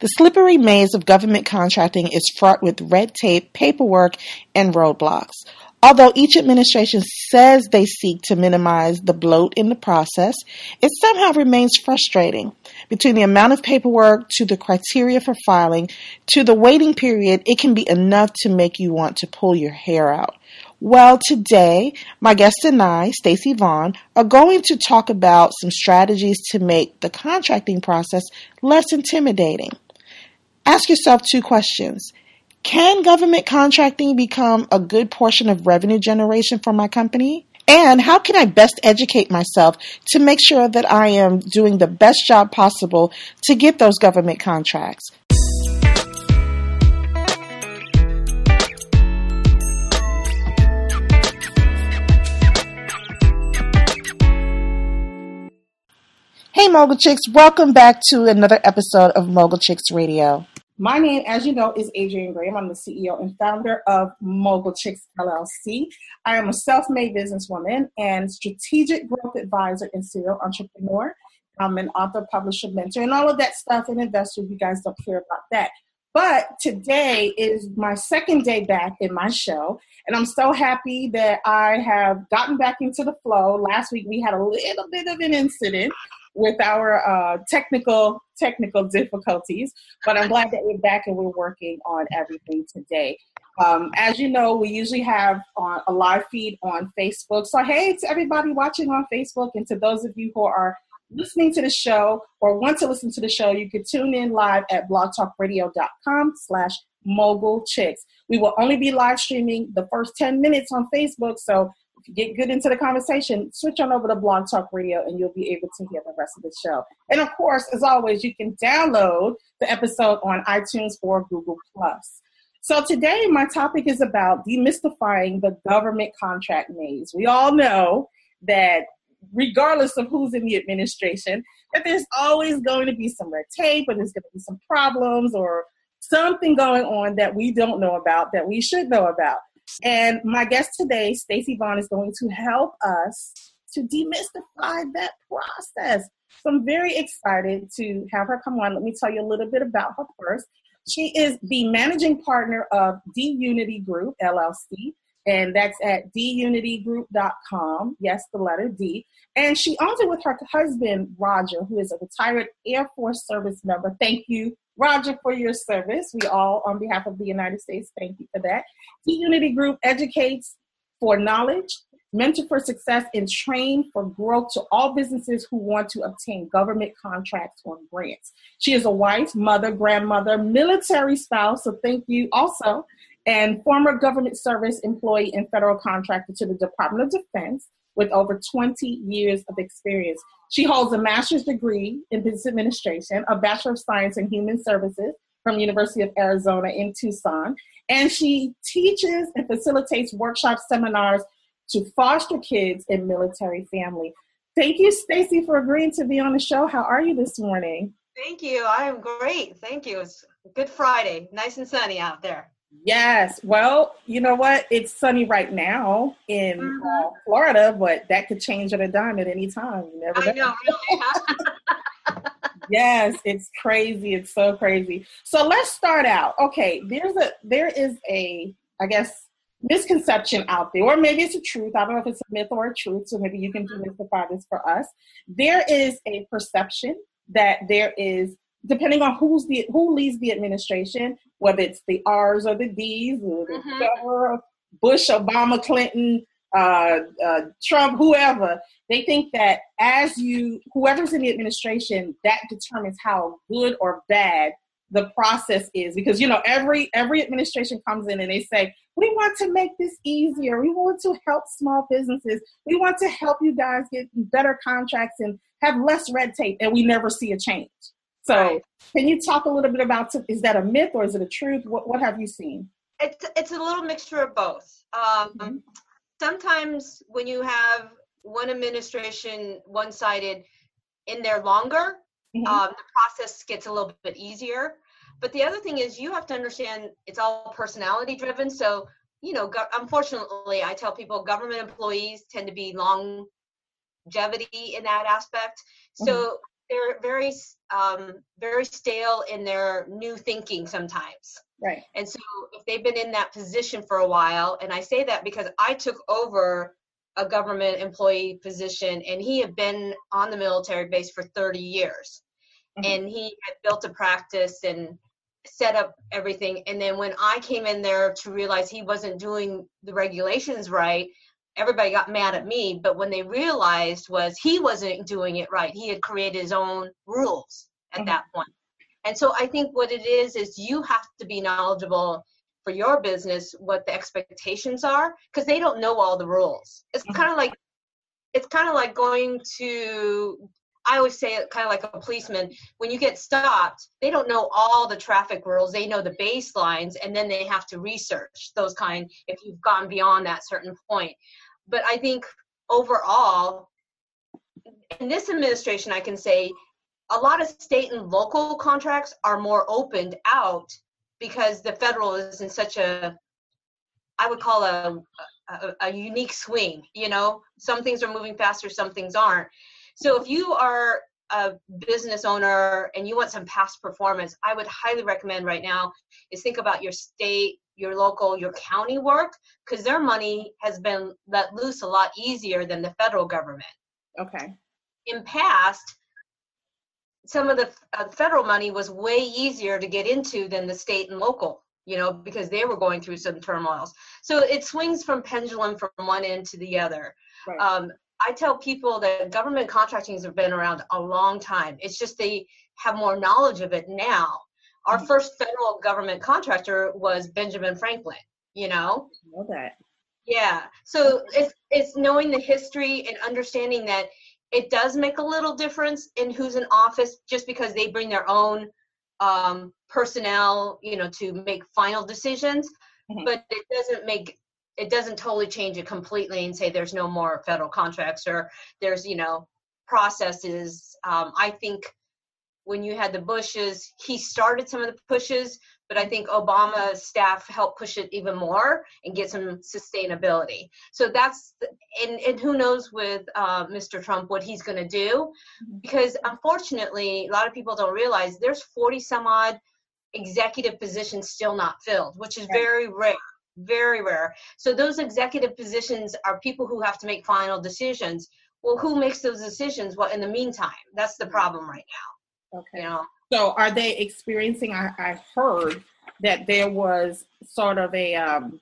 The slippery maze of government contracting is fraught with red tape, paperwork, and roadblocks. Although each administration says they seek to minimize the bloat in the process, it somehow remains frustrating. Between the amount of paperwork to the criteria for filing to the waiting period, it can be enough to make you want to pull your hair out. Well, today, my guest and I, Stacy Vaughn, are going to talk about some strategies to make the contracting process less intimidating. Ask yourself two questions. Can government contracting become a good portion of revenue generation for my company? And how can I best educate myself to make sure that I am doing the best job possible to get those government contracts? Hey, Mogul Chicks, welcome back to another episode of Mogul Chicks Radio. My name, as you know, is Adrienne Graham. I'm the CEO and founder of Mogul Chicks LLC. I am a self made businesswoman and strategic growth advisor and serial entrepreneur. I'm an author, publisher, mentor, and all of that stuff, and investor. You guys don't care about that. But today is my second day back in my show, and I'm so happy that I have gotten back into the flow. Last week we had a little bit of an incident with our uh, technical technical difficulties. But I'm glad that we're back and we're working on everything today. Um, as you know, we usually have a live feed on Facebook. So hey to everybody watching on Facebook and to those of you who are listening to the show or want to listen to the show, you can tune in live at blogtalkradio.com slash mogul chicks. We will only be live streaming the first 10 minutes on Facebook. So get good into the conversation, switch on over to Blog Talk Radio and you'll be able to hear the rest of the show. And of course, as always, you can download the episode on iTunes or Google Plus. So today my topic is about demystifying the government contract maze. We all know that regardless of who's in the administration, that there's always going to be some red tape or there's going to be some problems or something going on that we don't know about that we should know about. And my guest today, Stacy Vaughn, is going to help us to demystify that process. So I'm very excited to have her come on. Let me tell you a little bit about her first. She is the managing partner of D Unity Group LLC, and that's at dunitygroup.com. Yes, the letter D. And she owns it with her husband, Roger, who is a retired Air Force service member. Thank you, Roger, for your service. We all, on behalf of the United States, thank you for that. D Unity Group educates for knowledge, mentor for success, and train for growth to all businesses who want to obtain government contracts or grants. She is a wife, mother, grandmother, military spouse, so thank you also, and former government service employee and federal contractor to the Department of Defense with over 20 years of experience. She holds a master's degree in business administration, a bachelor of science in human services from University of Arizona in Tucson, and she teaches and facilitates workshop seminars to foster kids in military family. Thank you, Stacy, for agreeing to be on the show. How are you this morning? Thank you. I am great. Thank you. It's Good Friday. Nice and sunny out there. Yes. Well, you know what? It's sunny right now in mm-hmm. uh, Florida, but that could change at a dime at any time. You never know. I know, really. yes, it's crazy. It's so crazy. So let's start out. Okay, there's a there is a I guess misconception out there, or maybe it's a truth. I don't know if it's a myth or a truth. So maybe you can demystify this for us. There is a perception that there is depending on who's the who leads the administration, whether it's the R's or the D's, or the mm-hmm. Bush, Obama, Clinton, uh, uh, Trump, whoever, they think that as you, whoever's in the administration, that determines how good or bad the process is. Because you know, every every administration comes in and they say, we want to make this easier. We want to help small businesses. We want to help you guys get better contracts and have less red tape, and we never see a change. So, right. can you talk a little bit about is that a myth or is it a truth? What what have you seen? It's it's a little mixture of both. Um, mm-hmm. Sometimes when you have one administration one sided in there longer, mm-hmm. um, the process gets a little bit easier. But the other thing is you have to understand it's all personality driven. So you know, go- unfortunately, I tell people government employees tend to be longevity in that aspect. So mm-hmm they're very um, very stale in their new thinking sometimes. Right. And so if they've been in that position for a while, and I say that because I took over a government employee position and he had been on the military base for 30 years. Mm-hmm. And he had built a practice and set up everything. And then when I came in there to realize he wasn't doing the regulations right, everybody got mad at me but when they realized was he wasn't doing it right he had created his own rules at mm-hmm. that point and so i think what it is is you have to be knowledgeable for your business what the expectations are because they don't know all the rules it's mm-hmm. kind of like it's kind of like going to I always say it kind of like a policeman. When you get stopped, they don't know all the traffic rules. They know the baselines, and then they have to research those kind if you've gone beyond that certain point but I think overall, in this administration, I can say a lot of state and local contracts are more opened out because the federal is in such a, I would call a, a, a unique swing. You know, some things are moving faster, some things aren't. So if you are a business owner and you want some past performance, I would highly recommend right now is think about your state your local, your county work because their money has been let loose a lot easier than the federal government. Okay. In past, some of the uh, federal money was way easier to get into than the state and local, you know, because they were going through some turmoils. So it swings from pendulum from one end to the other. Right. Um, I tell people that government contracting has been around a long time. It's just they have more knowledge of it now our mm-hmm. first federal government contractor was Benjamin Franklin, you know? I know that. Yeah. So it's it's knowing the history and understanding that it does make a little difference in who's in office just because they bring their own um, personnel, you know, to make final decisions. Mm-hmm. But it doesn't make it doesn't totally change it completely and say there's no more federal contracts or there's you know processes. Um, I think when you had the Bushes, he started some of the pushes, but I think Obama staff helped push it even more and get some sustainability. So that's and and who knows with uh, Mr. Trump what he's going to do, mm-hmm. because unfortunately a lot of people don't realize there's 40 some odd executive positions still not filled, which is very rare very rare. So those executive positions are people who have to make final decisions. Well, who makes those decisions? Well, in the meantime, that's the problem right now. Okay. You know? So are they experiencing? I, I heard that there was sort of a, um,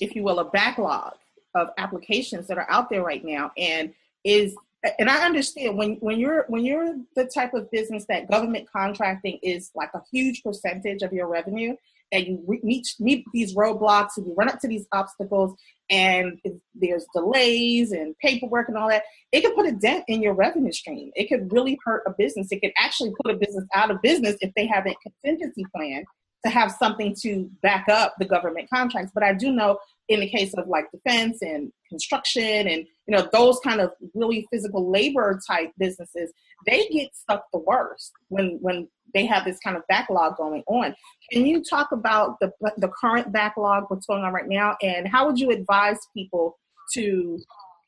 if you will, a backlog of applications that are out there right now, and is and I understand when when you're when you're the type of business that government contracting is like a huge percentage of your revenue, and you meet meet these roadblocks and you run up to these obstacles, and there's delays and paperwork and all that, it could put a dent in your revenue stream. It could really hurt a business. It could actually put a business out of business if they have a contingency plan to have something to back up the government contracts. But I do know in the case of like defense and construction and you know those kind of really physical labor type businesses, they get stuck the worst when when they have this kind of backlog going on. Can you talk about the the current backlog, what's going on right now, and how would you advise people to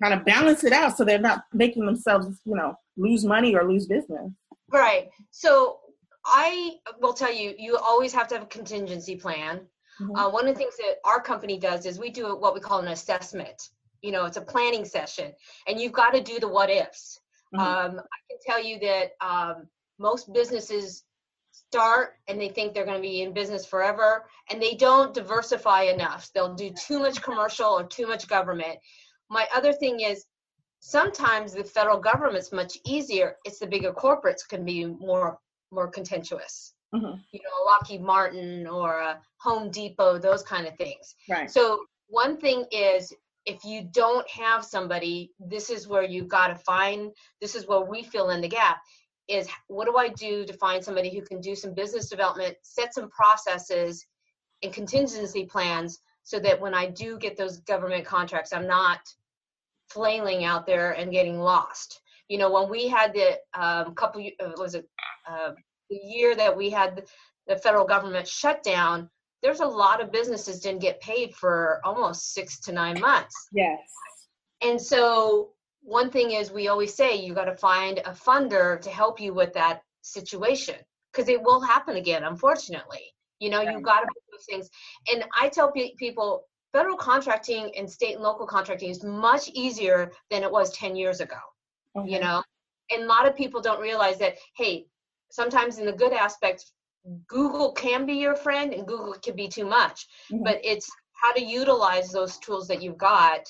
kind of balance it out so they're not making themselves, you know, lose money or lose business? Right. So I will tell you, you always have to have a contingency plan. Mm-hmm. Uh, one of the things that our company does is we do what we call an assessment. You know, it's a planning session, and you've got to do the what ifs. Mm-hmm. Um, I can tell you that um, most businesses start and they think they're going to be in business forever and they don't diversify enough. They'll do too much commercial or too much government. My other thing is sometimes the federal government's much easier. It's the bigger corporates can be more more contentious. Mm-hmm. You know, a Lockheed Martin or a Home Depot, those kind of things. Right. So one thing is if you don't have somebody, this is where you got to find. This is where we fill in the gap is what do I do to find somebody who can do some business development, set some processes and contingency plans so that when I do get those government contracts, I'm not flailing out there and getting lost. You know, when we had the um, couple, uh, was it uh, the year that we had the federal government shutdown, there's a lot of businesses didn't get paid for almost six to nine months. Yes. And so one thing is we always say you got to find a funder to help you with that situation because it will happen again, unfortunately. You know, you've got to do those things. And I tell pe- people federal contracting and state and local contracting is much easier than it was 10 years ago. Okay. You know, and a lot of people don't realize that, hey, sometimes in the good aspects Google can be your friend and Google can be too much. Mm-hmm. But it's how to utilize those tools that you've got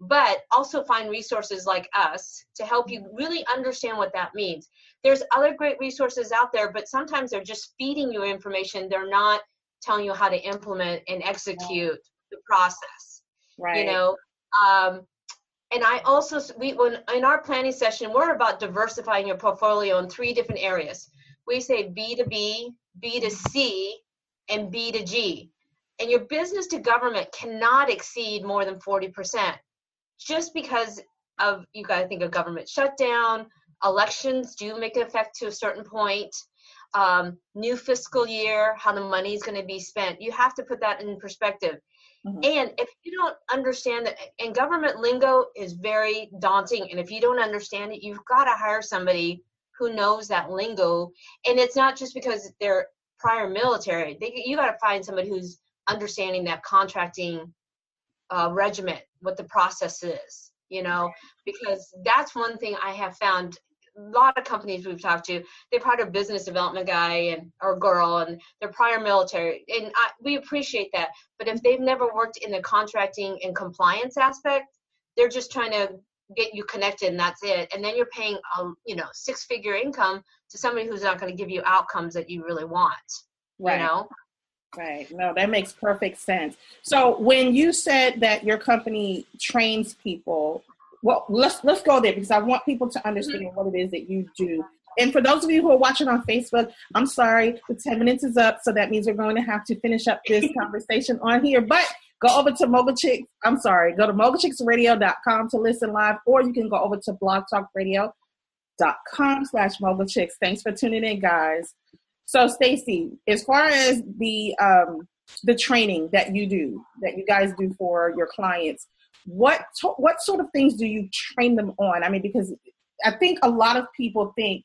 but also find resources like us to help you really understand what that means. There's other great resources out there, but sometimes they're just feeding you information. They're not telling you how to implement and execute the process. Right. You know, um, and I also we when in our planning session we're about diversifying your portfolio in three different areas. We say B to B, B to C, and B to G. And your business to government cannot exceed more than 40% just because of you got to think of government shutdown elections do make an effect to a certain point um, new fiscal year how the money is going to be spent you have to put that in perspective mm-hmm. and if you don't understand that and government lingo is very daunting and if you don't understand it you've got to hire somebody who knows that lingo and it's not just because they're prior military they, you got to find somebody who's understanding that contracting uh, regiment, what the process is, you know, because that's one thing I have found. A lot of companies we've talked to, they've hired a business development guy and or girl, and they're prior military, and I, we appreciate that. But if they've never worked in the contracting and compliance aspect, they're just trying to get you connected, and that's it. And then you're paying a you know six figure income to somebody who's not going to give you outcomes that you really want. Right. You know. Right. No, that makes perfect sense. So when you said that your company trains people, well, let's let's go there because I want people to understand mm-hmm. what it is that you do. And for those of you who are watching on Facebook, I'm sorry, the 10 minutes is up, so that means we're going to have to finish up this conversation on here. But go over to Mogul Chicks. I'm sorry, go to mogulchicksradio.com to listen live, or you can go over to blogtalkradio.com slash mogul chicks. Thanks for tuning in, guys. So, Stacy, as far as the um, the training that you do, that you guys do for your clients, what to- what sort of things do you train them on? I mean, because I think a lot of people think,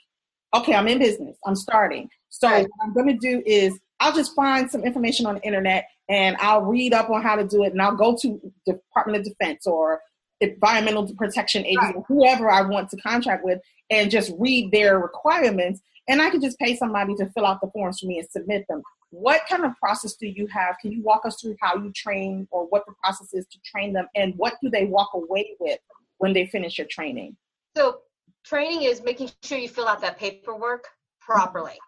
okay, I'm in business, I'm starting, so right. what I'm going to do is I'll just find some information on the internet and I'll read up on how to do it, and I'll go to Department of Defense or Environmental Protection Agency, right. whoever I want to contract with, and just read their requirements and I could just pay somebody to fill out the forms for me and submit them. What kind of process do you have? Can you walk us through how you train or what the process is to train them and what do they walk away with when they finish your training? So, training is making sure you fill out that paperwork properly.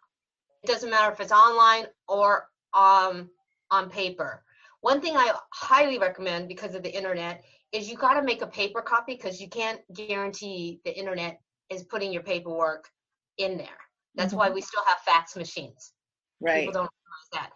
It doesn't matter if it's online or um, on paper. One thing I highly recommend because of the internet is you got to make a paper copy because you can't guarantee the internet is putting your paperwork in there. That's mm-hmm. why we still have fax machines. Right. People don't that.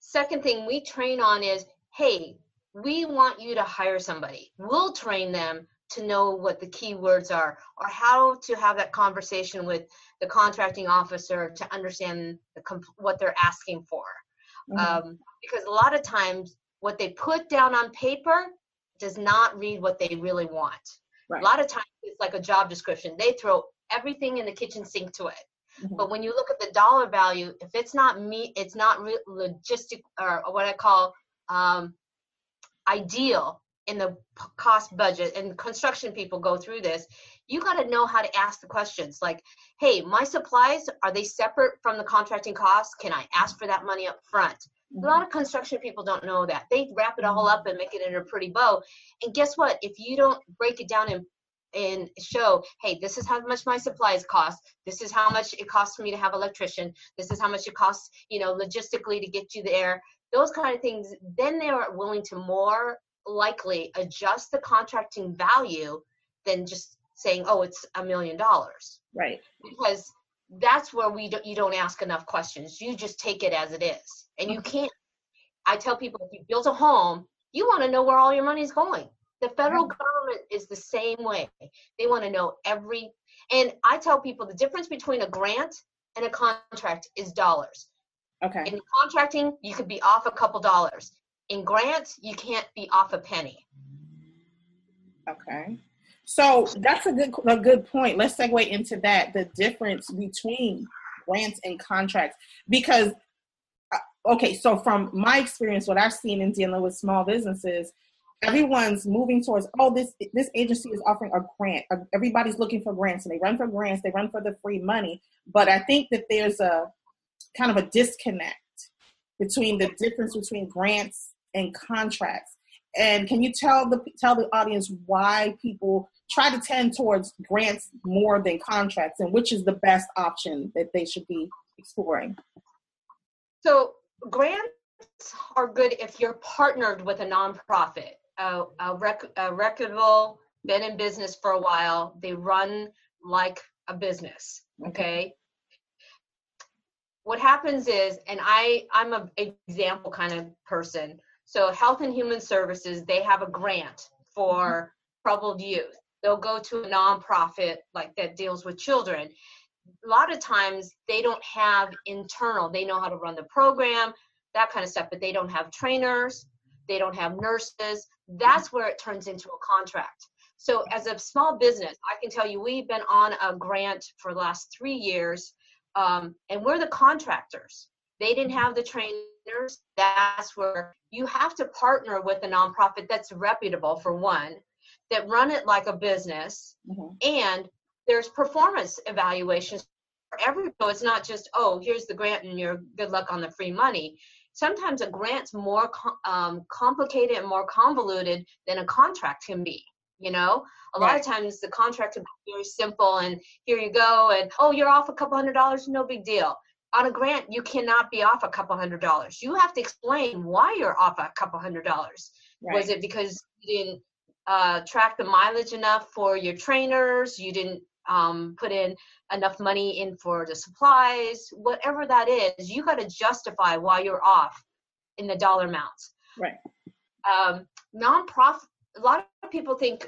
Second thing we train on is hey, we want you to hire somebody. We'll train them to know what the key words are or how to have that conversation with the contracting officer to understand the comp- what they're asking for. Mm-hmm. Um, because a lot of times what they put down on paper does not read what they really want. Right. A lot of times it's like a job description. They throw everything in the kitchen sink to it. Mm-hmm. But when you look at the dollar value, if it's not me, it's not re- logistic or what I call um, ideal in the p- cost budget. And construction people go through this. You got to know how to ask the questions like, "Hey, my supplies are they separate from the contracting costs? Can I ask for that money up front?" Mm-hmm. A lot of construction people don't know that. They wrap it all up and make it in a pretty bow. And guess what? If you don't break it down in and show, hey, this is how much my supplies cost. This is how much it costs for me to have electrician. This is how much it costs, you know, logistically to get you there. Those kind of things. Then they are willing to more likely adjust the contracting value than just saying, oh, it's a million dollars. Right. Because that's where we don't, you don't ask enough questions. You just take it as it is, and you mm-hmm. can't. I tell people if you build a home, you want to know where all your money is going. The federal government is the same way. They want to know every, and I tell people the difference between a grant and a contract is dollars. Okay. In contracting, you could be off a couple dollars. In grants, you can't be off a penny. Okay. So that's a good a good point. Let's segue into that. The difference between grants and contracts, because uh, okay, so from my experience, what I've seen in dealing with small businesses, everyone's moving towards oh this this agency is offering a grant. Uh, everybody's looking for grants and they run for grants they run for the free money. But i think that there's a kind of a disconnect between the difference between grants and contracts. And can you tell the tell the audience why people try to tend towards grants more than contracts and which is the best option that they should be exploring? So grants are good if you're partnered with a nonprofit a, a, rec- a reputable, been in business for a while. They run like a business. Okay. What happens is, and I, I'm an example kind of person. So Health and Human Services, they have a grant for mm-hmm. troubled youth. They'll go to a nonprofit like that deals with children. A lot of times they don't have internal, they know how to run the program, that kind of stuff, but they don't have trainers, they don't have nurses, that's where it turns into a contract. So as a small business, I can tell you we've been on a grant for the last three years, um, and we're the contractors. They didn't have the trainers. That's where you have to partner with a nonprofit that's reputable for one, that run it like a business, mm-hmm. and there's performance evaluations for every. So it's not just oh here's the grant and you're good luck on the free money sometimes a grant's more um, complicated and more convoluted than a contract can be you know? A right. lot of times the contract can be very simple and here you go and oh you're off a couple hundred dollars no big deal. On a grant you cannot be off a couple hundred dollars. You have to explain why you're off a couple hundred dollars. Right. was it because you didn't uh, track the mileage enough for your trainers? You didn't um, put in enough money in for the supplies, whatever that is, you got to justify why you're off in the dollar amounts. Right. Um, nonprofit. A lot of people think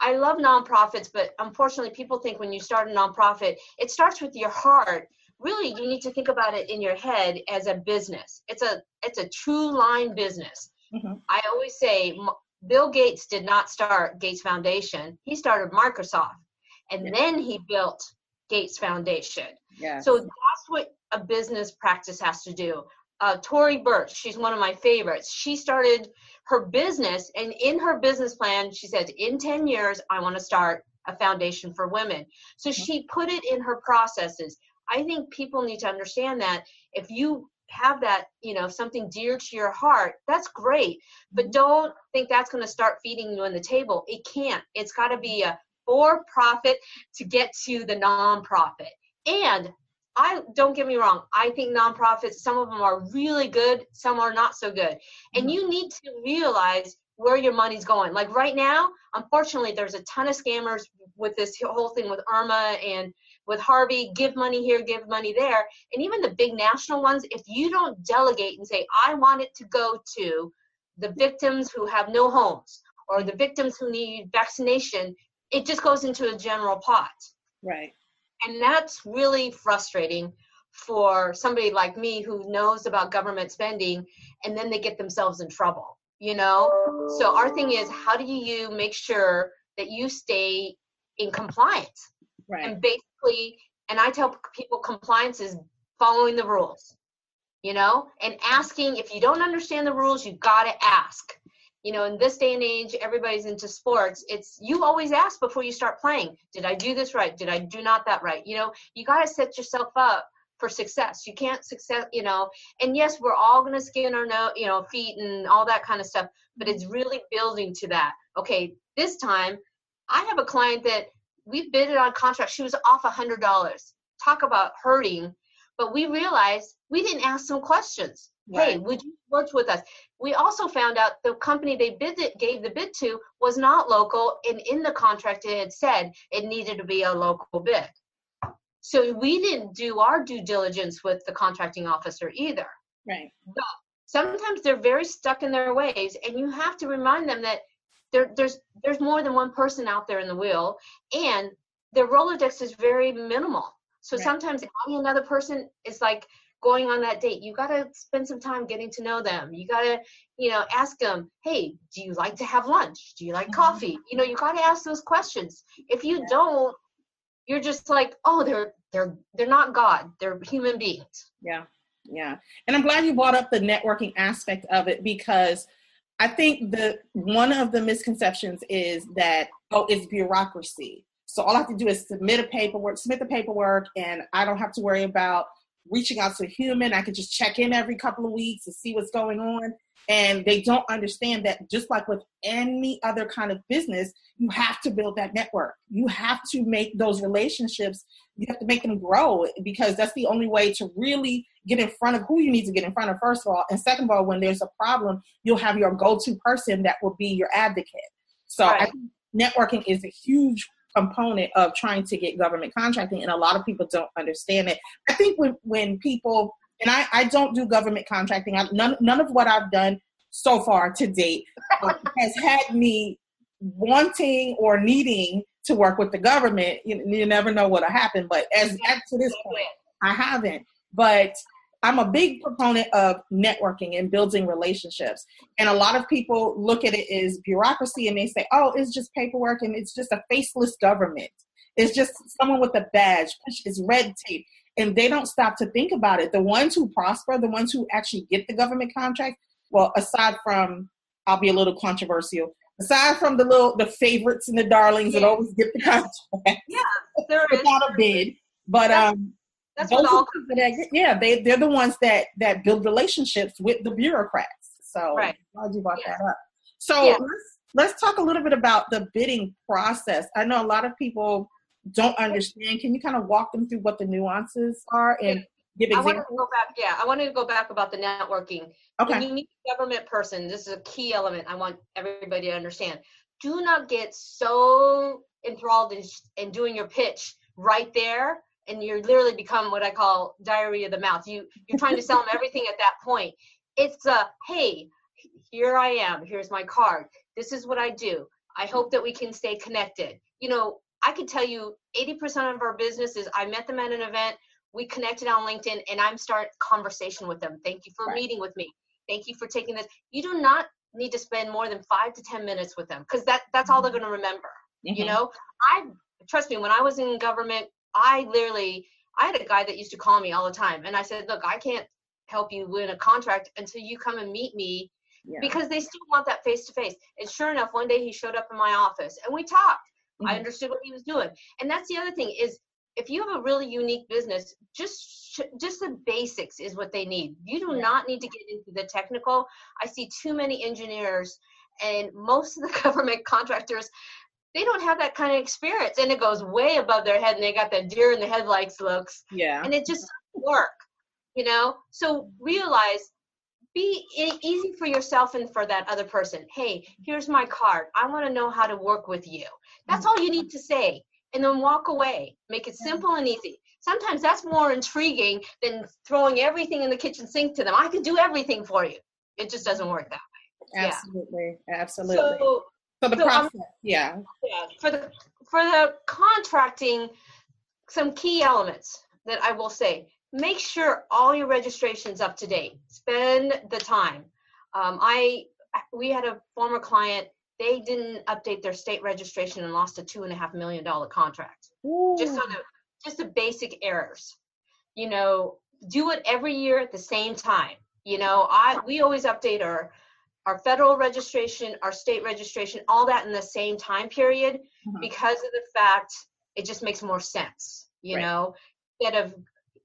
I love nonprofits, but unfortunately, people think when you start a nonprofit, it starts with your heart. Really, you need to think about it in your head as a business. It's a it's a true line business. Mm-hmm. I always say Bill Gates did not start Gates Foundation. He started Microsoft and yeah. then he built Gates Foundation. Yeah. So that's what a business practice has to do. Uh, Tory Burch, she's one of my favorites. She started her business, and in her business plan, she said, in 10 years, I want to start a foundation for women. So mm-hmm. she put it in her processes. I think people need to understand that if you have that, you know, something dear to your heart, that's great. But mm-hmm. don't think that's going to start feeding you on the table. It can't. It's got to be a for profit to get to the nonprofit. And I don't get me wrong, I think nonprofits, some of them are really good, some are not so good. And mm-hmm. you need to realize where your money's going. Like right now, unfortunately, there's a ton of scammers with this whole thing with Irma and with Harvey, give money here, give money there. And even the big national ones, if you don't delegate and say, I want it to go to the victims who have no homes or the victims who need vaccination, it just goes into a general pot. Right. And that's really frustrating for somebody like me who knows about government spending and then they get themselves in trouble, you know? So our thing is how do you make sure that you stay in compliance? Right. And basically, and I tell people compliance is following the rules, you know, and asking if you don't understand the rules, you got to ask you know in this day and age everybody's into sports. It's you always ask before you start playing did i do this right? Did i do not that right? You know you got to set yourself up for success. You can't success you know and yes we're all going to skin our no you know feet and all that kind of stuff but it's really building to that. Okay this time i have a client that we bid it on contract. She was off a hundred dollars. Talk about hurting. But we realized we didn't ask some questions Right. Hey, would you work with us? We also found out the company they bid it, gave the bid to was not local, and in the contract it had said it needed to be a local bid. So we didn't do our due diligence with the contracting officer either. Right. But sometimes they're very stuck in their ways, and you have to remind them that there, there's there's more than one person out there in the wheel, and their Rolodex is very minimal. So right. sometimes adding another person is like going on that date, you got to spend some time getting to know them. You got to, you know, ask them, hey, do you like to have lunch? Do you like mm-hmm. coffee? You know, you got to ask those questions. If you yeah. don't, you're just like, oh, they're they're they're not God. They're human beings. Yeah, yeah. And I'm glad you brought up the networking aspect of it because I think the one of the misconceptions is that oh, it's bureaucracy. So all I have to do is submit a paperwork, submit the paperwork, and I don't have to worry about reaching out to a human. I can just check in every couple of weeks to see what's going on. And they don't understand that just like with any other kind of business, you have to build that network. You have to make those relationships, you have to make them grow because that's the only way to really get in front of who you need to get in front of, first of all. And second of all, when there's a problem, you'll have your go to person that will be your advocate. So right. I think networking is a huge component of trying to get government contracting and a lot of people don't understand it. I think when when people and i i don't do government contracting I, none none of what i've done so far to date uh, has had me wanting or needing to work with the government. You, you never know what'll happen but as to this point i haven't. But I'm a big proponent of networking and building relationships. And a lot of people look at it as bureaucracy and they say, oh, it's just paperwork and it's just a faceless government. It's just someone with a badge, it's red tape. And they don't stop to think about it. The ones who prosper, the ones who actually get the government contract, well, aside from, I'll be a little controversial, aside from the little, the favorites and the darlings yeah. that always get the contract. Yeah, there without a bid. But, um, that's what all that, yeah, they they're the ones that that build relationships with the bureaucrats. So right. glad you brought yeah. that up. So yeah. let's let's talk a little bit about the bidding process. I know a lot of people don't understand. Can you kind of walk them through what the nuances are and give examples? I want to go back. Yeah, I wanted to go back about the networking. Okay. When you meet a government person, this is a key element. I want everybody to understand. Do not get so enthralled in, in doing your pitch right there and you're literally become what I call diarrhea of the mouth. You you're trying to sell them everything at that point. It's a hey, here I am. Here's my card. This is what I do. I hope that we can stay connected. You know, I could tell you 80% of our business is I met them at an event, we connected on LinkedIn, and I'm start conversation with them. Thank you for right. meeting with me. Thank you for taking this. You do not need to spend more than five to 10 minutes with them because that that's all they're mm-hmm. going to remember. Mm-hmm. You know, I trust me, when I was in government I literally, I had a guy that used to call me all the time, and I said, "Look, I can't help you win a contract until you come and meet me." Yeah. Because they still want that face to face. And sure enough, one day he showed up in my office and we talked. Mm-hmm. I understood what he was doing. And that's the other thing is if you have a really unique business, just just the basics is what they need. You do yeah. not need to get into the technical. I see too many engineers and most of the government contractors they don't have that kind of experience. And it goes way above their head and they got that deer in the headlights looks. Yeah. And it just doesn't work you know? So realize be easy for yourself and for that other person. Hey here's my card. I want to know how to work with you. That's all you need to say and then walk away. Make it simple and easy. Sometimes that's more intriguing than throwing everything in the kitchen sink to them. I can do everything for you. It just doesn't work that way. Absolutely yeah. absolutely. So for the so, process, um, yeah. Yeah. For the for the contracting, some key elements that I will say: make sure all your registrations up to date. Spend the time. Um, I we had a former client. They didn't update their state registration and lost a two and a half million dollar contract. Ooh. Just on the just the basic errors. You know, do it every year at the same time. You know, I we always update our our federal registration, our state registration, all that in the same time period mm-hmm. because of the fact it just makes more sense, you right. know, instead of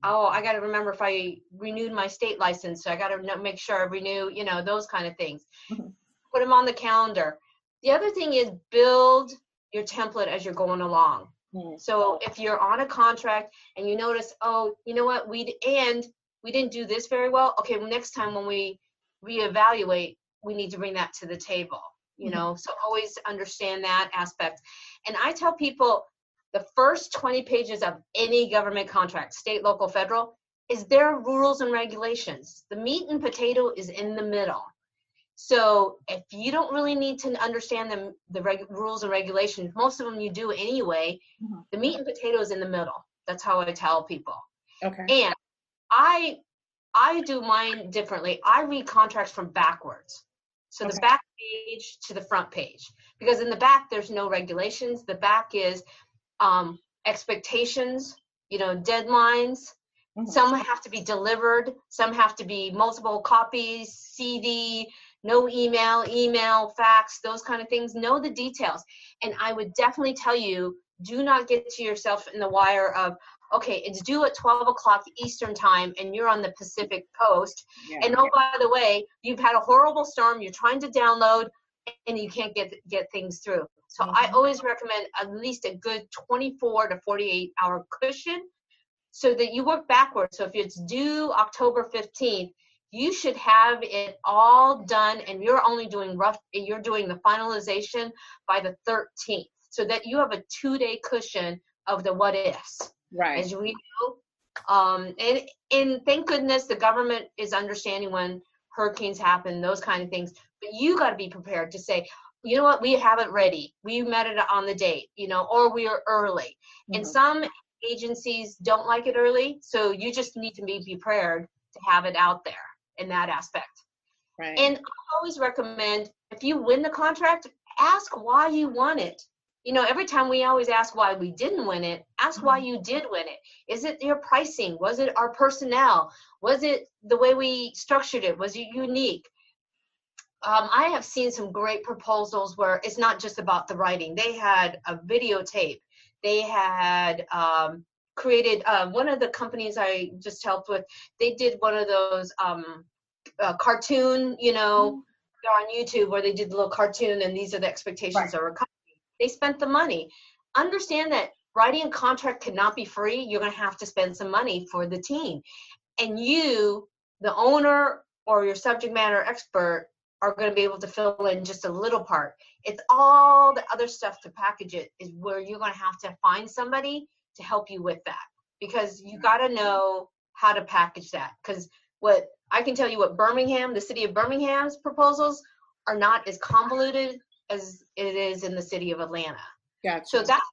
oh, I got to remember if I renewed my state license, so I got to make sure I renew, you know, those kind of things. Mm-hmm. Put them on the calendar. The other thing is build your template as you're going along. Mm-hmm. So if you're on a contract and you notice, oh, you know what, we'd and we didn't do this very well. Okay, well, next time when we reevaluate, we need to bring that to the table you mm-hmm. know so always understand that aspect and i tell people the first 20 pages of any government contract state local federal is their rules and regulations the meat and potato is in the middle so if you don't really need to understand the, the reg, rules and regulations most of them you do anyway mm-hmm. the meat and potato is in the middle that's how i tell people okay and i I do mine differently. I read contracts from backwards. So okay. the back page to the front page. Because in the back, there's no regulations. The back is um, expectations, you know, deadlines. Mm-hmm. Some have to be delivered, some have to be multiple copies, CD, no email, email, fax, those kind of things. Know the details. And I would definitely tell you do not get to yourself in the wire of, okay, it's due at 12 o'clock Eastern time and you're on the Pacific coast. Yeah. And oh, by the way, you've had a horrible storm, you're trying to download and you can't get get things through. So mm-hmm. I always recommend at least a good 24 to 48 hour cushion so that you work backwards. So if it's due October 15th, you should have it all done and you're only doing rough you're doing the finalization by the 13th so that you have a two day cushion of the what ifs right. as we know. Um and and thank goodness the government is understanding when hurricanes happen those kind of things. But you got to be prepared to say you know what? We have it ready. We met it on the date you know or we are early. Mm-hmm. and some agencies don't like it early so you just need to be prepared to have it out there in that aspect. Right. And i always recommend if you win the contract ask why you won it you know every time we always ask why we didn't win it ask mm-hmm. why you did win it is it your pricing was it our personnel was it the way we structured it was it unique um, I have seen some great proposals where it's not just about the writing. They had a videotape. They had um, created uh, one of the companies I just helped with. They did one of those um, uh, cartoon, you know, mm-hmm. on YouTube where they did the little cartoon, and these are the expectations right. of. They spent the money. Understand that writing a contract cannot be free. You're going to have to spend some money for the team, and you, the owner or your subject matter expert, are going to be able to fill in just a little part. It's all the other stuff to package it is where you're going to have to find somebody to help you with that because you got to know how to package that. Because what I can tell you, what Birmingham, the city of Birmingham's proposals are not as convoluted as it is in the city of Atlanta. Gotcha. So that's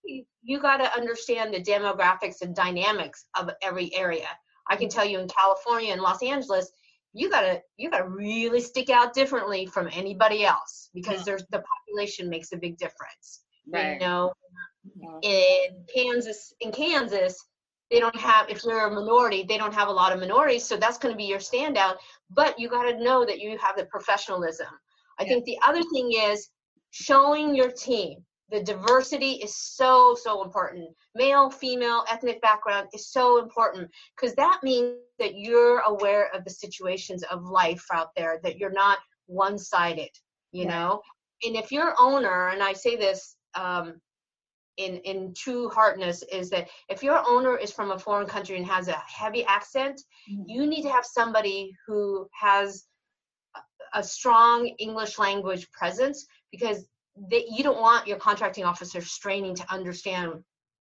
you got to understand the demographics and dynamics of every area. I can mm-hmm. tell you in California and Los Angeles, you gotta you gotta really stick out differently from anybody else because yeah. there's the population makes a big difference. Right. You know, yeah. in Kansas, in Kansas, they don't have if you're a minority, they don't have a lot of minorities, so that's going to be your standout. But you got to know that you have the professionalism. I yeah. think the other thing is showing your team the diversity is so so important male female ethnic background is so important because that means that you're aware of the situations of life out there that you're not one-sided you yeah. know and if your owner and i say this um, in in true heartness is that if your owner is from a foreign country and has a heavy accent mm-hmm. you need to have somebody who has a strong english language presence because that you don't want your contracting officer straining to understand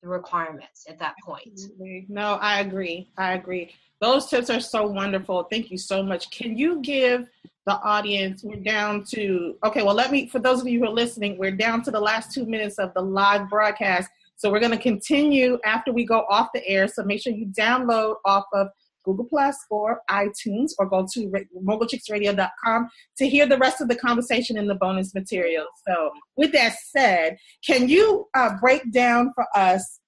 the requirements at that point. No, I agree. I agree. Those tips are so wonderful. Thank you so much. Can you give the audience, we're down to, okay, well, let me, for those of you who are listening, we're down to the last two minutes of the live broadcast. So we're going to continue after we go off the air. So make sure you download off of Google Plus or iTunes or go to mogulchicksradio.com to hear the rest of the conversation and the bonus material. So, with that said, can you uh, break down for us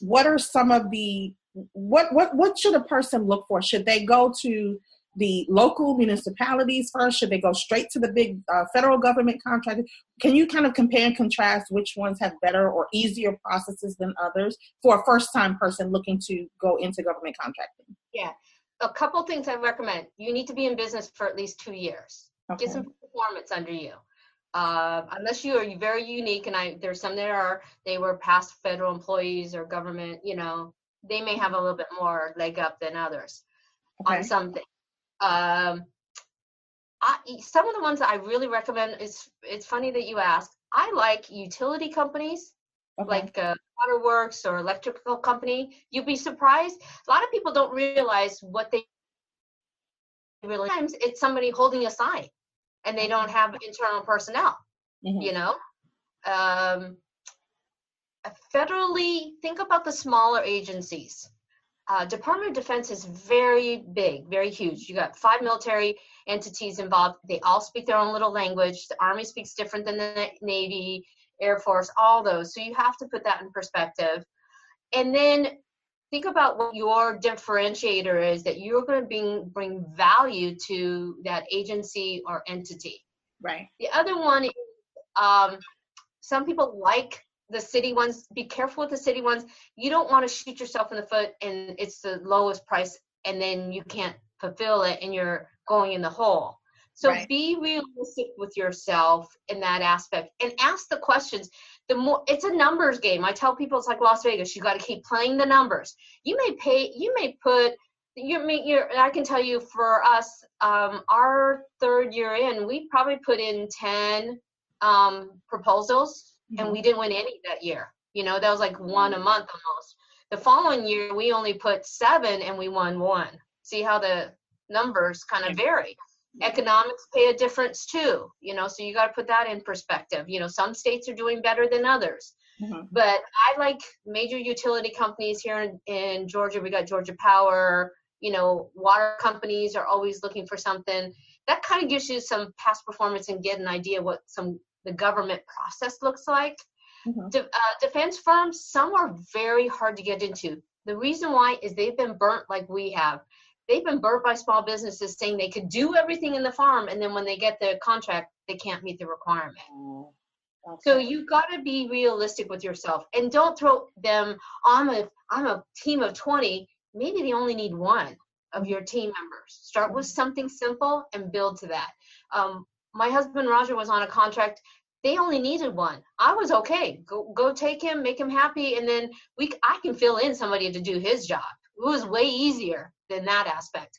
what are some of the what what what should a person look for? Should they go to the local municipalities first? Should they go straight to the big uh, federal government contractors? Can you kind of compare and contrast which ones have better or easier processes than others for a first time person looking to go into government contracting? Yeah, a couple things I recommend. You need to be in business for at least two years. Okay. Get some performance under you. Uh, unless you are very unique, and I there's some that are they were past federal employees or government, you know, they may have a little bit more leg up than others okay. on something. Um, I, some of the ones that I really recommend is it's funny that you ask. I like utility companies okay. like a waterworks or electrical company. You'd be surprised. A lot of people don't realize what they really. Times it's somebody holding a sign, and they don't have internal personnel. Mm-hmm. You know, um, federally, think about the smaller agencies uh, Department of Defense is very big, very huge. You got five military entities involved. They all speak their own little language. The Army speaks different than the Navy, Air Force, all those. So you have to put that in perspective. And then think about what your differentiator is that you're going to bring bring value to that agency or entity. Right. The other one is um, some people like the city ones be careful with the city ones. You don't want to shoot yourself in the foot and it's the lowest price and then you can't fulfill it and you're going in the hole. So right. be realistic with yourself in that aspect and ask the questions. The more it's a numbers game. I tell people it's like las vegas you got to keep playing the numbers. You may pay you may put you may you're, i can tell you for us um, our third year in we probably put in 10 um, proposals mm-hmm. and we didn't win any that year. You know, that was like one a mm-hmm. month almost. The following year, we only put seven and we won one. See how the numbers kind of vary. Economics pay a difference too, you know, so you got to put that in perspective. You know, some states are doing better than others. Mm-hmm. But I like major utility companies here in, in Georgia. We got Georgia Power, you know, water companies are always looking for something. That kind of gives you some past performance and get an idea what some the government process looks like. Mm-hmm. De- uh, defense firms, some are very hard to get into. The reason why is they've been burnt like we have. They've been burnt by small businesses saying they could do everything in the farm, and then when they get the contract, they can't meet the requirement. Okay. So you've got to be realistic with yourself, and don't throw them. I'm a I'm a team of 20. Maybe they only need one of your team members. Start with mm-hmm. something simple and build to that. Um, my husband Roger was on a contract. They only needed one. I was okay. Go go take him, make him happy, and then we I can fill in somebody to do his job. It was way easier than that aspect.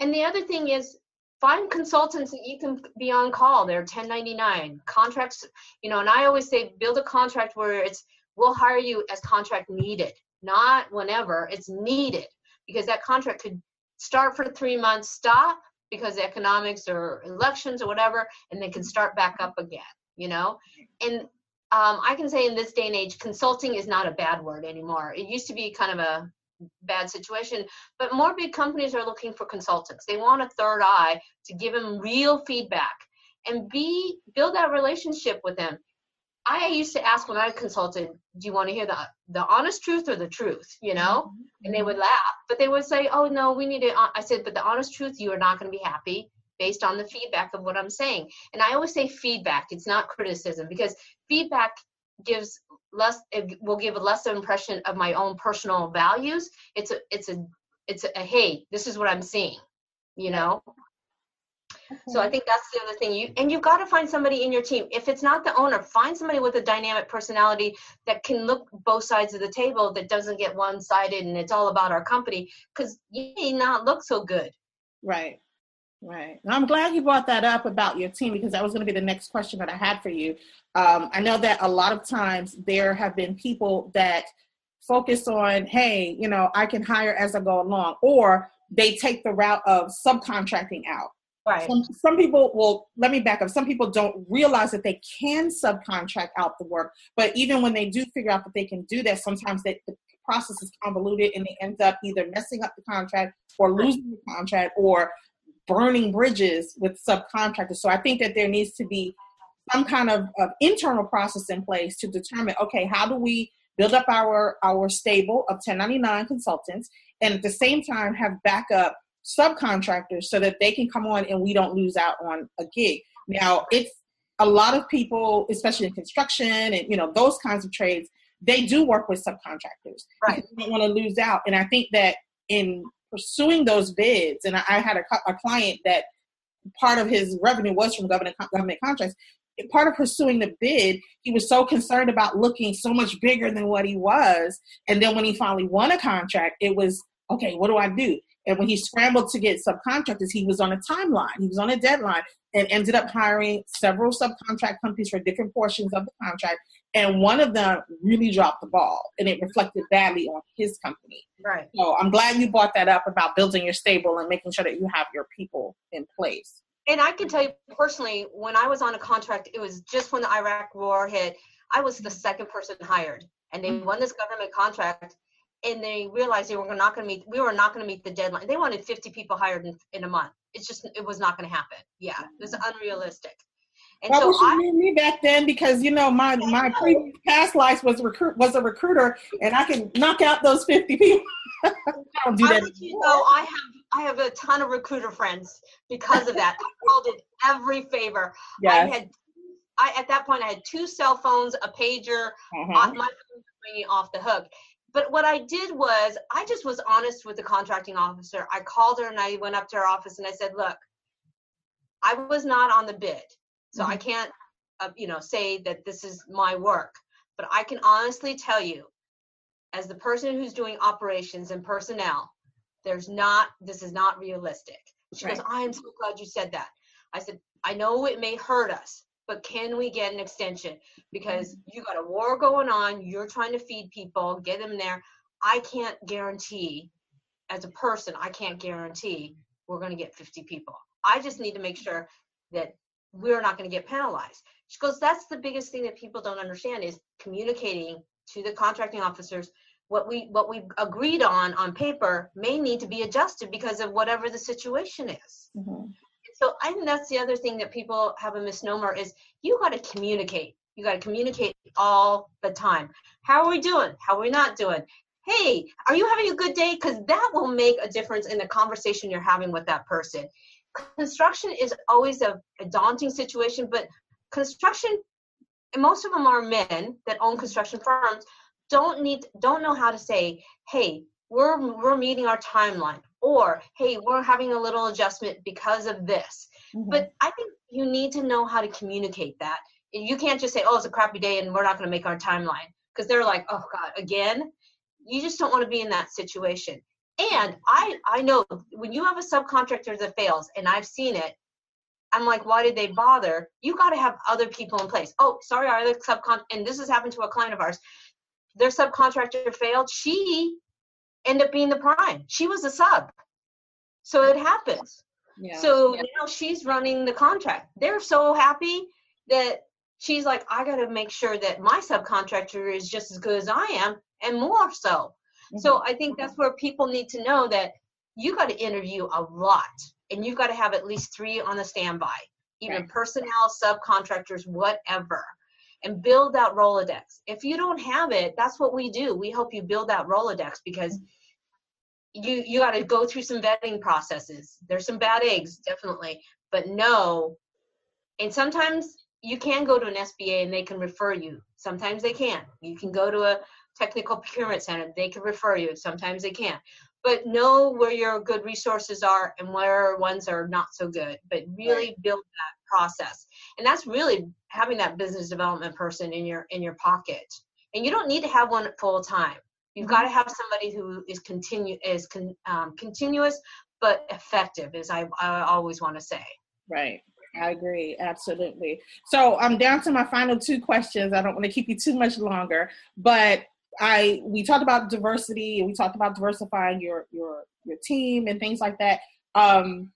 And the other thing is find consultants that you can be on call. They're 1099 contracts, you know, and I always say build a contract where it's we'll hire you as contract needed, not whenever it's needed, because that contract could start for three months, stop, because economics or elections or whatever, and they can start back up again, you know? And um, I can say in this day and age, consulting is not a bad word anymore. It used to be kind of a bad situation, but more big companies are looking for consultants. They want a third eye to give them real feedback and be build that relationship with them. I used to ask when I consulted, do you want to hear the the honest truth or the truth? You know, mm-hmm. and they would laugh, but they would say, oh no, we need it. I said, but the honest truth, you are not going to be happy based on the feedback of what I'm saying. And I always say feedback. It's not criticism because feedback gives less. It will give a lesser impression of my own personal values. It's a it's a it's a, a hey, this is what I'm seeing. You know, so I think that's the other thing. You and you've got to find somebody in your team. If it's not the owner, find somebody with a dynamic personality that can look both sides of the table that doesn't get one-sided and it's all about our company because you may not look so good. Right. Right. I'm glad you brought that up about your team because that was going to be the next question that I had for you. Um, I know that a lot of times there have been people that focus on, hey, you know, I can hire as I go along, or they take the route of subcontracting out. Right. Some, some people will, let me back up. Some people don't realize that they can subcontract out the work. But even when they do figure out that they can do that, sometimes they, the process is convoluted and they end up either messing up the contract or losing the contract or burning bridges with subcontractors. So I think that there needs to be some kind of, of internal process in place to determine, okay, how do we build up our, our stable of 1099 consultants and at the same time have backup subcontractors so that they can come on and we don't lose out on a gig. Now, it's a lot of people, especially in construction and you know those kinds of trades, they do work with subcontractors. Right. They don't want to lose out, and I think that in pursuing those bids, and I, I had a, a client that part of his revenue was from government government contracts. Part of pursuing the bid, he was so concerned about looking so much bigger than what he was, and then when he finally won a contract, it was okay. What do I do? And when he scrambled to get subcontractors, he was on a timeline, he was on a deadline, and ended up hiring several subcontract companies for different portions of the contract. And one of them really dropped the ball, and it reflected badly on his company. Right. So I'm glad you brought that up about building your stable and making sure that you have your people in place. And I can tell you personally, when I was on a contract, it was just when the Iraq war hit. I was the second person hired, and they mm-hmm. won this government contract and they realized they were not going to meet we were not going to meet the deadline they wanted 50 people hired in, in a month it's just it was not going to happen yeah it was unrealistic and Why so wish you knew me back then because you know my my previous past life was recruit was a recruiter and I can knock out those 50 people. I don't do that. You know, I have I have a ton of recruiter friends because of that. I called it every favor. Yes. I had I at that point I had two cell phones, a pager, mm-hmm. my phone ringing off the hook but what I did was I just was honest with the contracting officer. I called her and I went up to her office and I said, "Look, I was not on the bid, so mm-hmm. I can't, uh, you know, say that this is my work. But I can honestly tell you, as the person who's doing operations and personnel, there's not. This is not realistic." She right. goes, "I am so glad you said that." I said, "I know it may hurt us, but can we get an extension? Because mm-hmm. you got a war going on, you're trying to feed people, get them there. I can't guarantee, as a person, I can't guarantee we're going to get 50 people. I just need to make sure that we're not going to get penalized. She goes, that's the biggest thing that people don't understand is communicating to the contracting officers what we what we agreed on on paper may need to be adjusted because of whatever the situation is. Mm-hmm. So I think that's the other thing that people have a misnomer is you got to communicate. You got to communicate all the time. How are we doing? How are we not doing? Hey, are you having a good day? Because that will make a difference in the conversation you're having with that person. Construction is always a, a daunting situation, but construction, most of them are men that own construction firms, don't need don't know how to say, hey, we're we're meeting our timeline or hey we're having a little adjustment because of this. Mm-hmm. but i think you need to know how to communicate that. You can't just say oh it's a crappy day and we're not going to make our timeline because they're like oh god again? You just don't want to be in that situation. And i i know when you have a subcontractor that fails and i've seen it i'm like why did they bother? You got to have other people in place. Oh sorry our other subcon and this has happened to a client of ours. Their subcontractor failed. She end up being the prime. She was a sub. So it happens. Yeah. So yeah. now she's running the contract. They're so happy that she's like, I got to make sure that my subcontractor is just as good as I am and more so. Mm-hmm. So I think that's where people need to know that you got to interview a lot and you've got to have at least three on the standby, even right. personnel, subcontractors, whatever and build that Rolodex. If you don't have it, that's what we do. We help you build that Rolodex because you you got to go through some vetting processes. There's some bad eggs, definitely, but no. And sometimes you can go to an SBA and they can refer you. Sometimes they can't. You can go to a technical procurement center. They can refer you. Sometimes they can't. But know where your good resources are and where ones are not so good. But really right. build that process. And that's really having that business development person in your in your pocket and you don't need to have one full time you've mm-hmm. got to have somebody who is continue is con, um, continuous but effective as I, I always want to say right i agree absolutely so i'm down to my final two questions i don't want to keep you too much longer but i we talked about diversity and we talked about diversifying your your your team and things like that um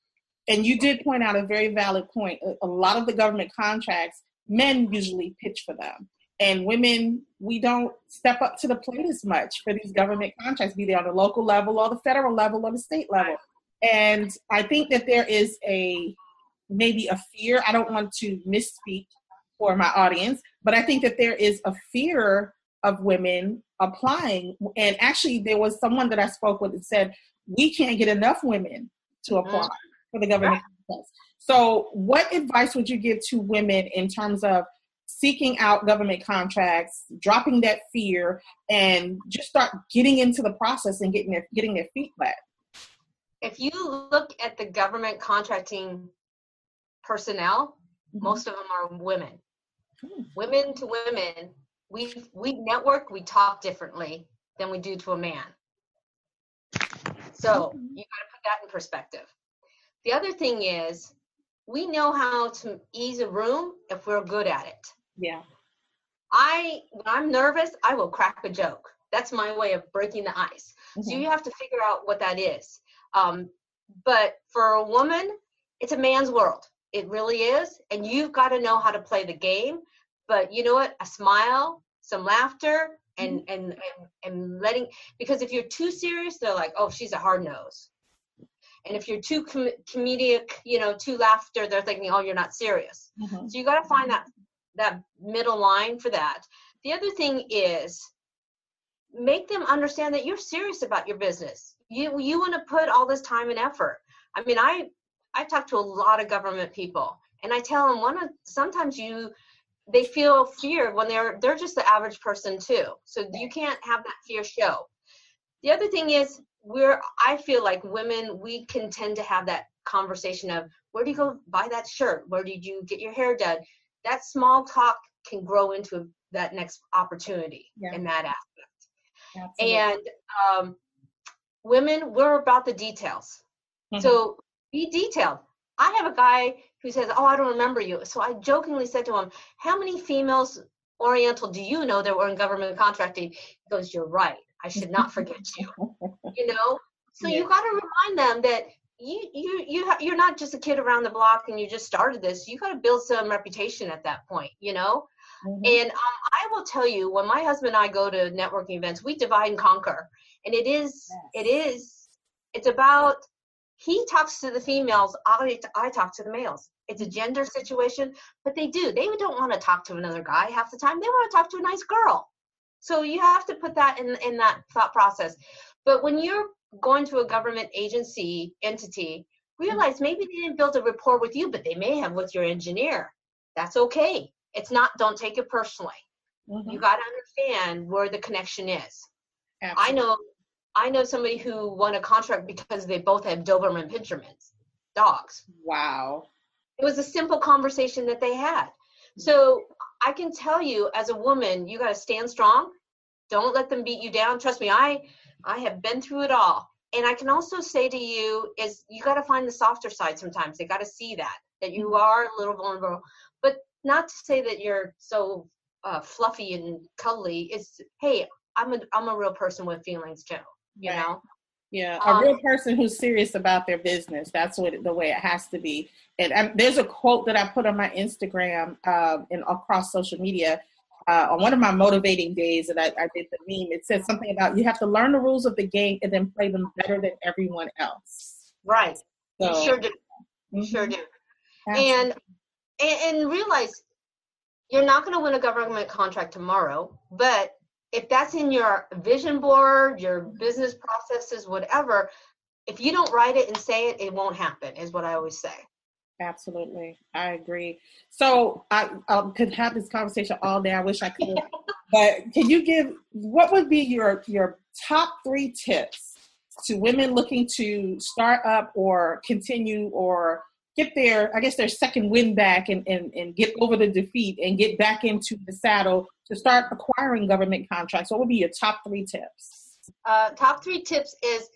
and you did point out a very valid point a, a lot of the government contracts men usually pitch for them. And women, we don't step up to the plate as much for these government contracts, be they on the local level or the federal level or the state level. And I think that there is a maybe a fear. I don't want to misspeak for my audience, but I think that there is a fear of women applying. And actually, there was someone that I spoke with that said, we can't get enough women to mm-hmm. apply for the government contracts. So, what advice would you give to women in terms of seeking out government contracts, dropping that fear, and just start getting into the process and getting their getting their feet wet? If you look at the government contracting personnel, mm-hmm. most of them are women. Hmm. Women to women, we we network, we talk differently than we do to a man. So you got to put that in perspective. The other thing is we know how to ease a room if we're good at it. Yeah. I when I'm nervous, I will crack a joke. That's my way of breaking the ice. Mm-hmm. So you have to figure out what that is. Um, but for a woman, it's a man's world. It really is, and you've got to know how to play the game. But you know what? A smile, some laughter, and mm-hmm. and, and and letting because if you're too serious they're like oh she's a hard nose and if you're too com- comedic you know too laughter they're thinking oh you're not serious mm-hmm. so you got to find that that middle line for that the other thing is make them understand that you're serious about your business you you want to put all this time and effort i mean i i talk to a lot of government people and i tell them one of sometimes you they feel fear when they're they're just the average person too. So you can't have that fear show. The other thing is we're i feel like women we can tend to have that conversation of where do you go buy that shirt? Where did you get your hair done? That small talk can grow into that next opportunity yeah. in that aspect. Absolutely. and um, women we're about the details. Mm-hmm. so be detailed. I have a guy who says oh i don't remember you so i jokingly said to him how many females oriental do you know that were in government contracting he goes you're right I should not forget you. You know, so yeah. you got to remind them that you you you ha- you're not just a kid around the block and you just started this. You got to build some reputation at that point. You know. Mm-hmm. And um, I will tell you, when my husband and I go to networking events, we divide and conquer, and it is yes. it is it's about he talks to the females, I I talk to the males. It's a mm-hmm. gender situation, but they do. They don't want to talk to another guy half the time. They want to talk to a nice girl. So you have to put that in in that thought process. But when you're going to a government agency entity, realize maybe they didn't build a rapport with you, but they may have with your engineer. That's okay. It's not. Don't take it personally. Mm-hmm. You got to understand where the connection is. Absolutely. I know. I know somebody who won a contract because they both have Doberman Pinschermans, dogs. Wow. It was a simple conversation that they had. So I can tell you as a woman, you got to stand strong. Don't let them beat you down. Trust me, I I have been through it all. And I can also say to you is you got to find the softer side sometimes. They got to see that that you mm-hmm. are a little vulnerable, but not to say that you're so uh, fluffy and cuddly. It's hey, I'm a I'm a real person with feelings too. You right. know. Yeah, a um, real person who's serious about their business. That's what the way it has to be. And um, there's a quote that I put on my Instagram um, and across social media uh, on one of my motivating days that I, I, did the meme. It says something about you have to learn the rules of the game and then play them better than everyone else. Right. So, you sure do. You mm-hmm. sure do. And, and and realize you're not going to win a government contract tomorrow, but if that's in your vision board, your business processes, whatever, if you don't write it and say it, it won't happen, is what I always say. Absolutely. I agree. So I, I could have this conversation all day. I wish I could. but can you give what would be your your top three tips to women looking to start up or continue or get their I guess their second win back and, and, and get over the defeat and get back into the saddle to start acquiring government contracts? What would be your top three tips? Uh, top three tips is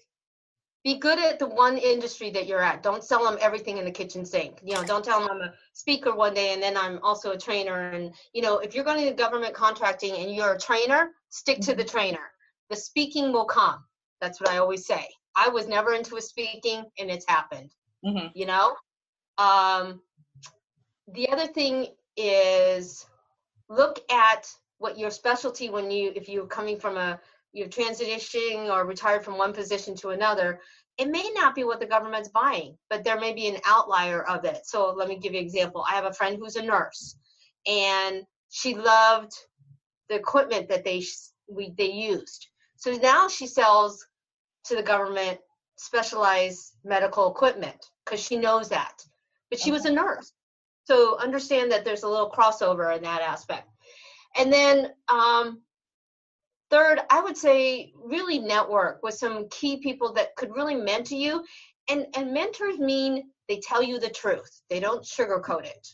be good at the one industry that you're at. Don't sell them everything in the kitchen sink. You know, don't tell them I'm a speaker one day and then I'm also a trainer. And you know, if you're going to government contracting and you're a trainer, stick to the mm-hmm. trainer. The speaking will come. That's what I always say. I was never into a speaking, and it's happened. Mm-hmm. You know. Um, the other thing is look at what your specialty when you if you're coming from a you're transitioning or retired from one position to another, it may not be what the government's buying, but there may be an outlier of it. So let me give you an example. I have a friend who's a nurse, and she loved the equipment that they we they used. So now she sells to the government specialized medical equipment because she knows that. But she was a nurse, so understand that there's a little crossover in that aspect. And then um, Third, I would say really network with some key people that could really mentor you. And, and mentors mean they tell you the truth, they don't sugarcoat it.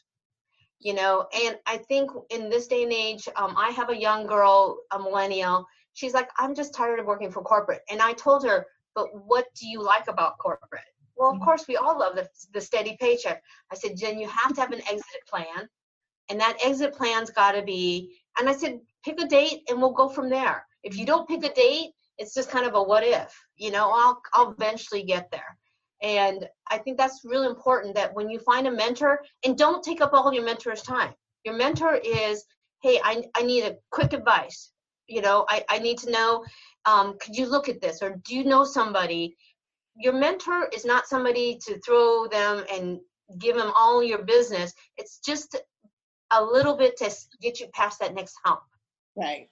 You know, and I think in this day and age, um, I have a young girl, a millennial. She's like, I'm just tired of working for corporate. And I told her, but what do you like about corporate? Well, of mm-hmm. course, we all love the, the steady paycheck. I said, Jen, you have to have an exit plan. And that exit plan's got to be, and I said, pick a date and we'll go from there. If you don't pick a date, it's just kind of a what if, you know, I'll I'll eventually get there. And I think that's really important that when you find a mentor, and don't take up all your mentor's time. Your mentor is, hey, I, I need a quick advice. you know, I, I need to know, um, could you look at this? Or do you know somebody? Your mentor is not somebody to throw them and give them all your business. It's just a little bit to get you past that next hump. Right.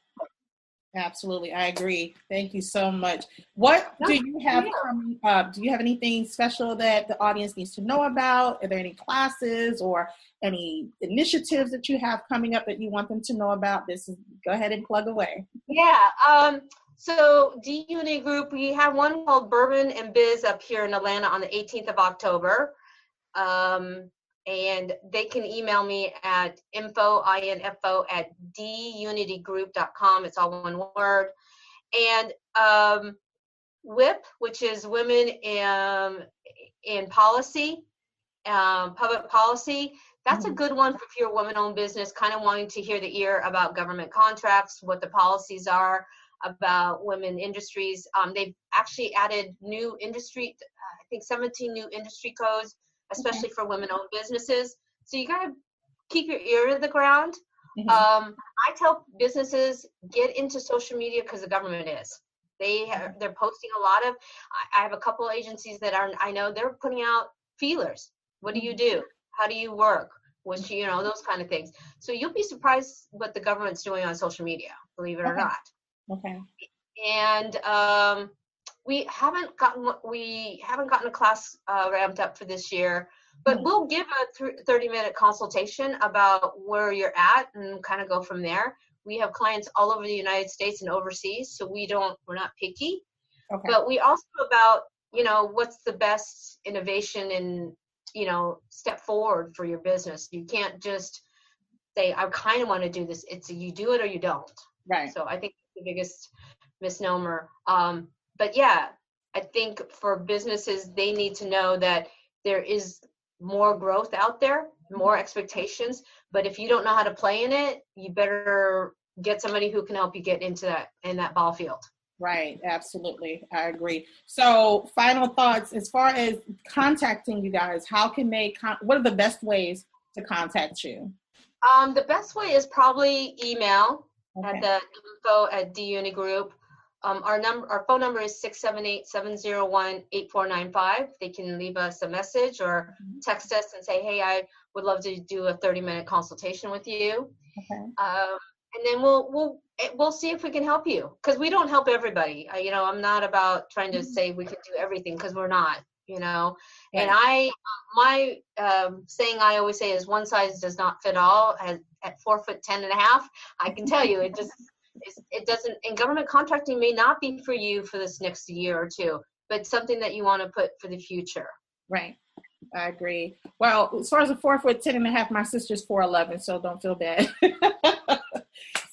Absolutely, I agree. Thank you so much. What do you have coming up? Do you have anything special that the audience needs to know about? Are there any classes or any initiatives that you have coming up that you want them to know about? This is go ahead and plug away. Yeah. Um, so D Unity Group, we have one called Bourbon and Biz up here in Atlanta on the 18th of October. Um, and they can email me at info, info at dunitygroup.com. It's all one word. And um, WIPP, which is Women in, in Policy, um, Public Policy, that's a mm-hmm. good one if you're a woman-owned business, kind of wanting to hear the ear about government contracts, what the policies are about women industries. Um, they've actually added new industry, I think 17 new industry codes especially for women-owned businesses. So you gotta keep your ear to the ground. Mm-hmm. Um, I tell businesses get into social media because the government is. They have, they're posting a lot of. I, I have a couple agencies that are. I know they're putting out feelers. What do you do? How do you work? Which you know those kind of things. So you'll be surprised what the government's doing on social media. Believe it or not. Okay. And um, we haven't gotten we haven't gotten a class uh, ramped up for this year but mm-hmm. we'll give a 30 minute consultation about where you're at and kind of go from there. We have clients all over the united states and overseas so we don't we're not picky. Okay. but we also about you know what's the best innovation and you know step forward for your business. You can't just say i kind of want to do this. It's you do it or you don't. Right. So i think the biggest misnomer. Um, but yeah, I think for businesses, they need to know that there is more growth out there, more expectations. But if you don't know how to play in it, you better get somebody who can help you get into that in that ball field. Right, absolutely. I agree. So, final thoughts as far as contacting you guys, how can they con- what are the best ways to contact you? Um, the best way is probably email okay. at the info at dunigroup um, our number, our phone number is 678-701-8495. They can leave us a message or mm-hmm. text us and say, hey, I would love to do a 30 minute consultation with you. Okay. Um, and then we'll, we'll, eh, we'll see if we can help you because we don't help everybody. Uh, you know, I'm not about trying to mm-hmm. say we can do everything because we're not, you know, right. and I, my um, saying I always say is one size does not fit all at, at four foot ten and a half. I can tell you it just it doesn't and government contracting may not be for you for this next year or two but something that you want to put for the future. Right. I agree. Well as far as a four foot ten and a half my sister's 411 so don't feel bad.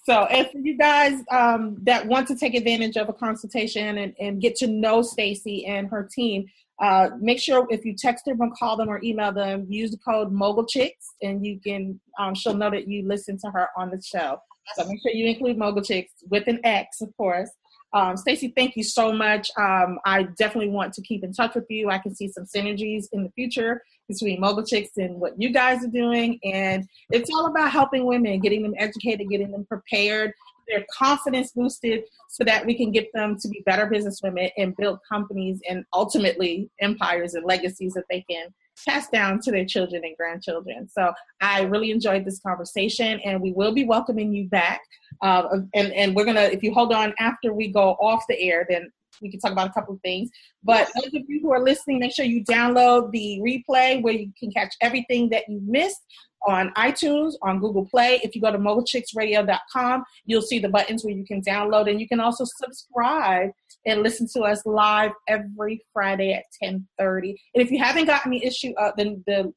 So if you guys um, that want to take advantage of a consultation and, and get to know stacy and her team uh, make sure if you text them or call them or email them use the code mogul chicks and you can um, she'll know that you listen to her on the show so make sure you include Mogul Chicks with an X, of course. Um, Stacy, thank you so much. Um, I definitely want to keep in touch with you. I can see some synergies in the future between Mogul Chicks and what you guys are doing. And it's all about helping women, getting them educated, getting them prepared, their confidence boosted so that we can get them to be better businesswomen and build companies and ultimately empires and legacies that they can passed down to their children and grandchildren. So I really enjoyed this conversation, and we will be welcoming you back. Uh, and and we're gonna, if you hold on after we go off the air, then we can talk about a couple of things. But those of you who are listening, make sure you download the replay where you can catch everything that you missed on iTunes, on Google Play. If you go to mogulchicksradio.com, you'll see the buttons where you can download and you can also subscribe and listen to us live every Friday at 10:30. And if you haven't gotten the issue of the the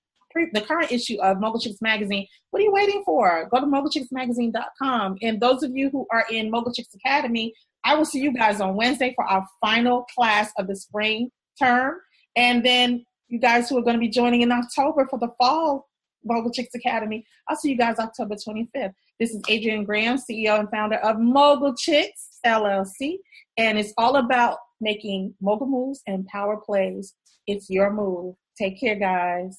the current issue of Mogul Chicks Magazine, what are you waiting for? Go to mogulchicksmagazine.com. And those of you who are in Mogul Chicks Academy, I will see you guys on Wednesday for our final class of the spring term. And then you guys who are going to be joining in October for the fall Mogul Chicks Academy. I'll see you guys October 25th. This is Adrienne Graham, CEO and founder of Mogul Chicks LLC, and it's all about making mogul moves and power plays. It's your move. Take care, guys.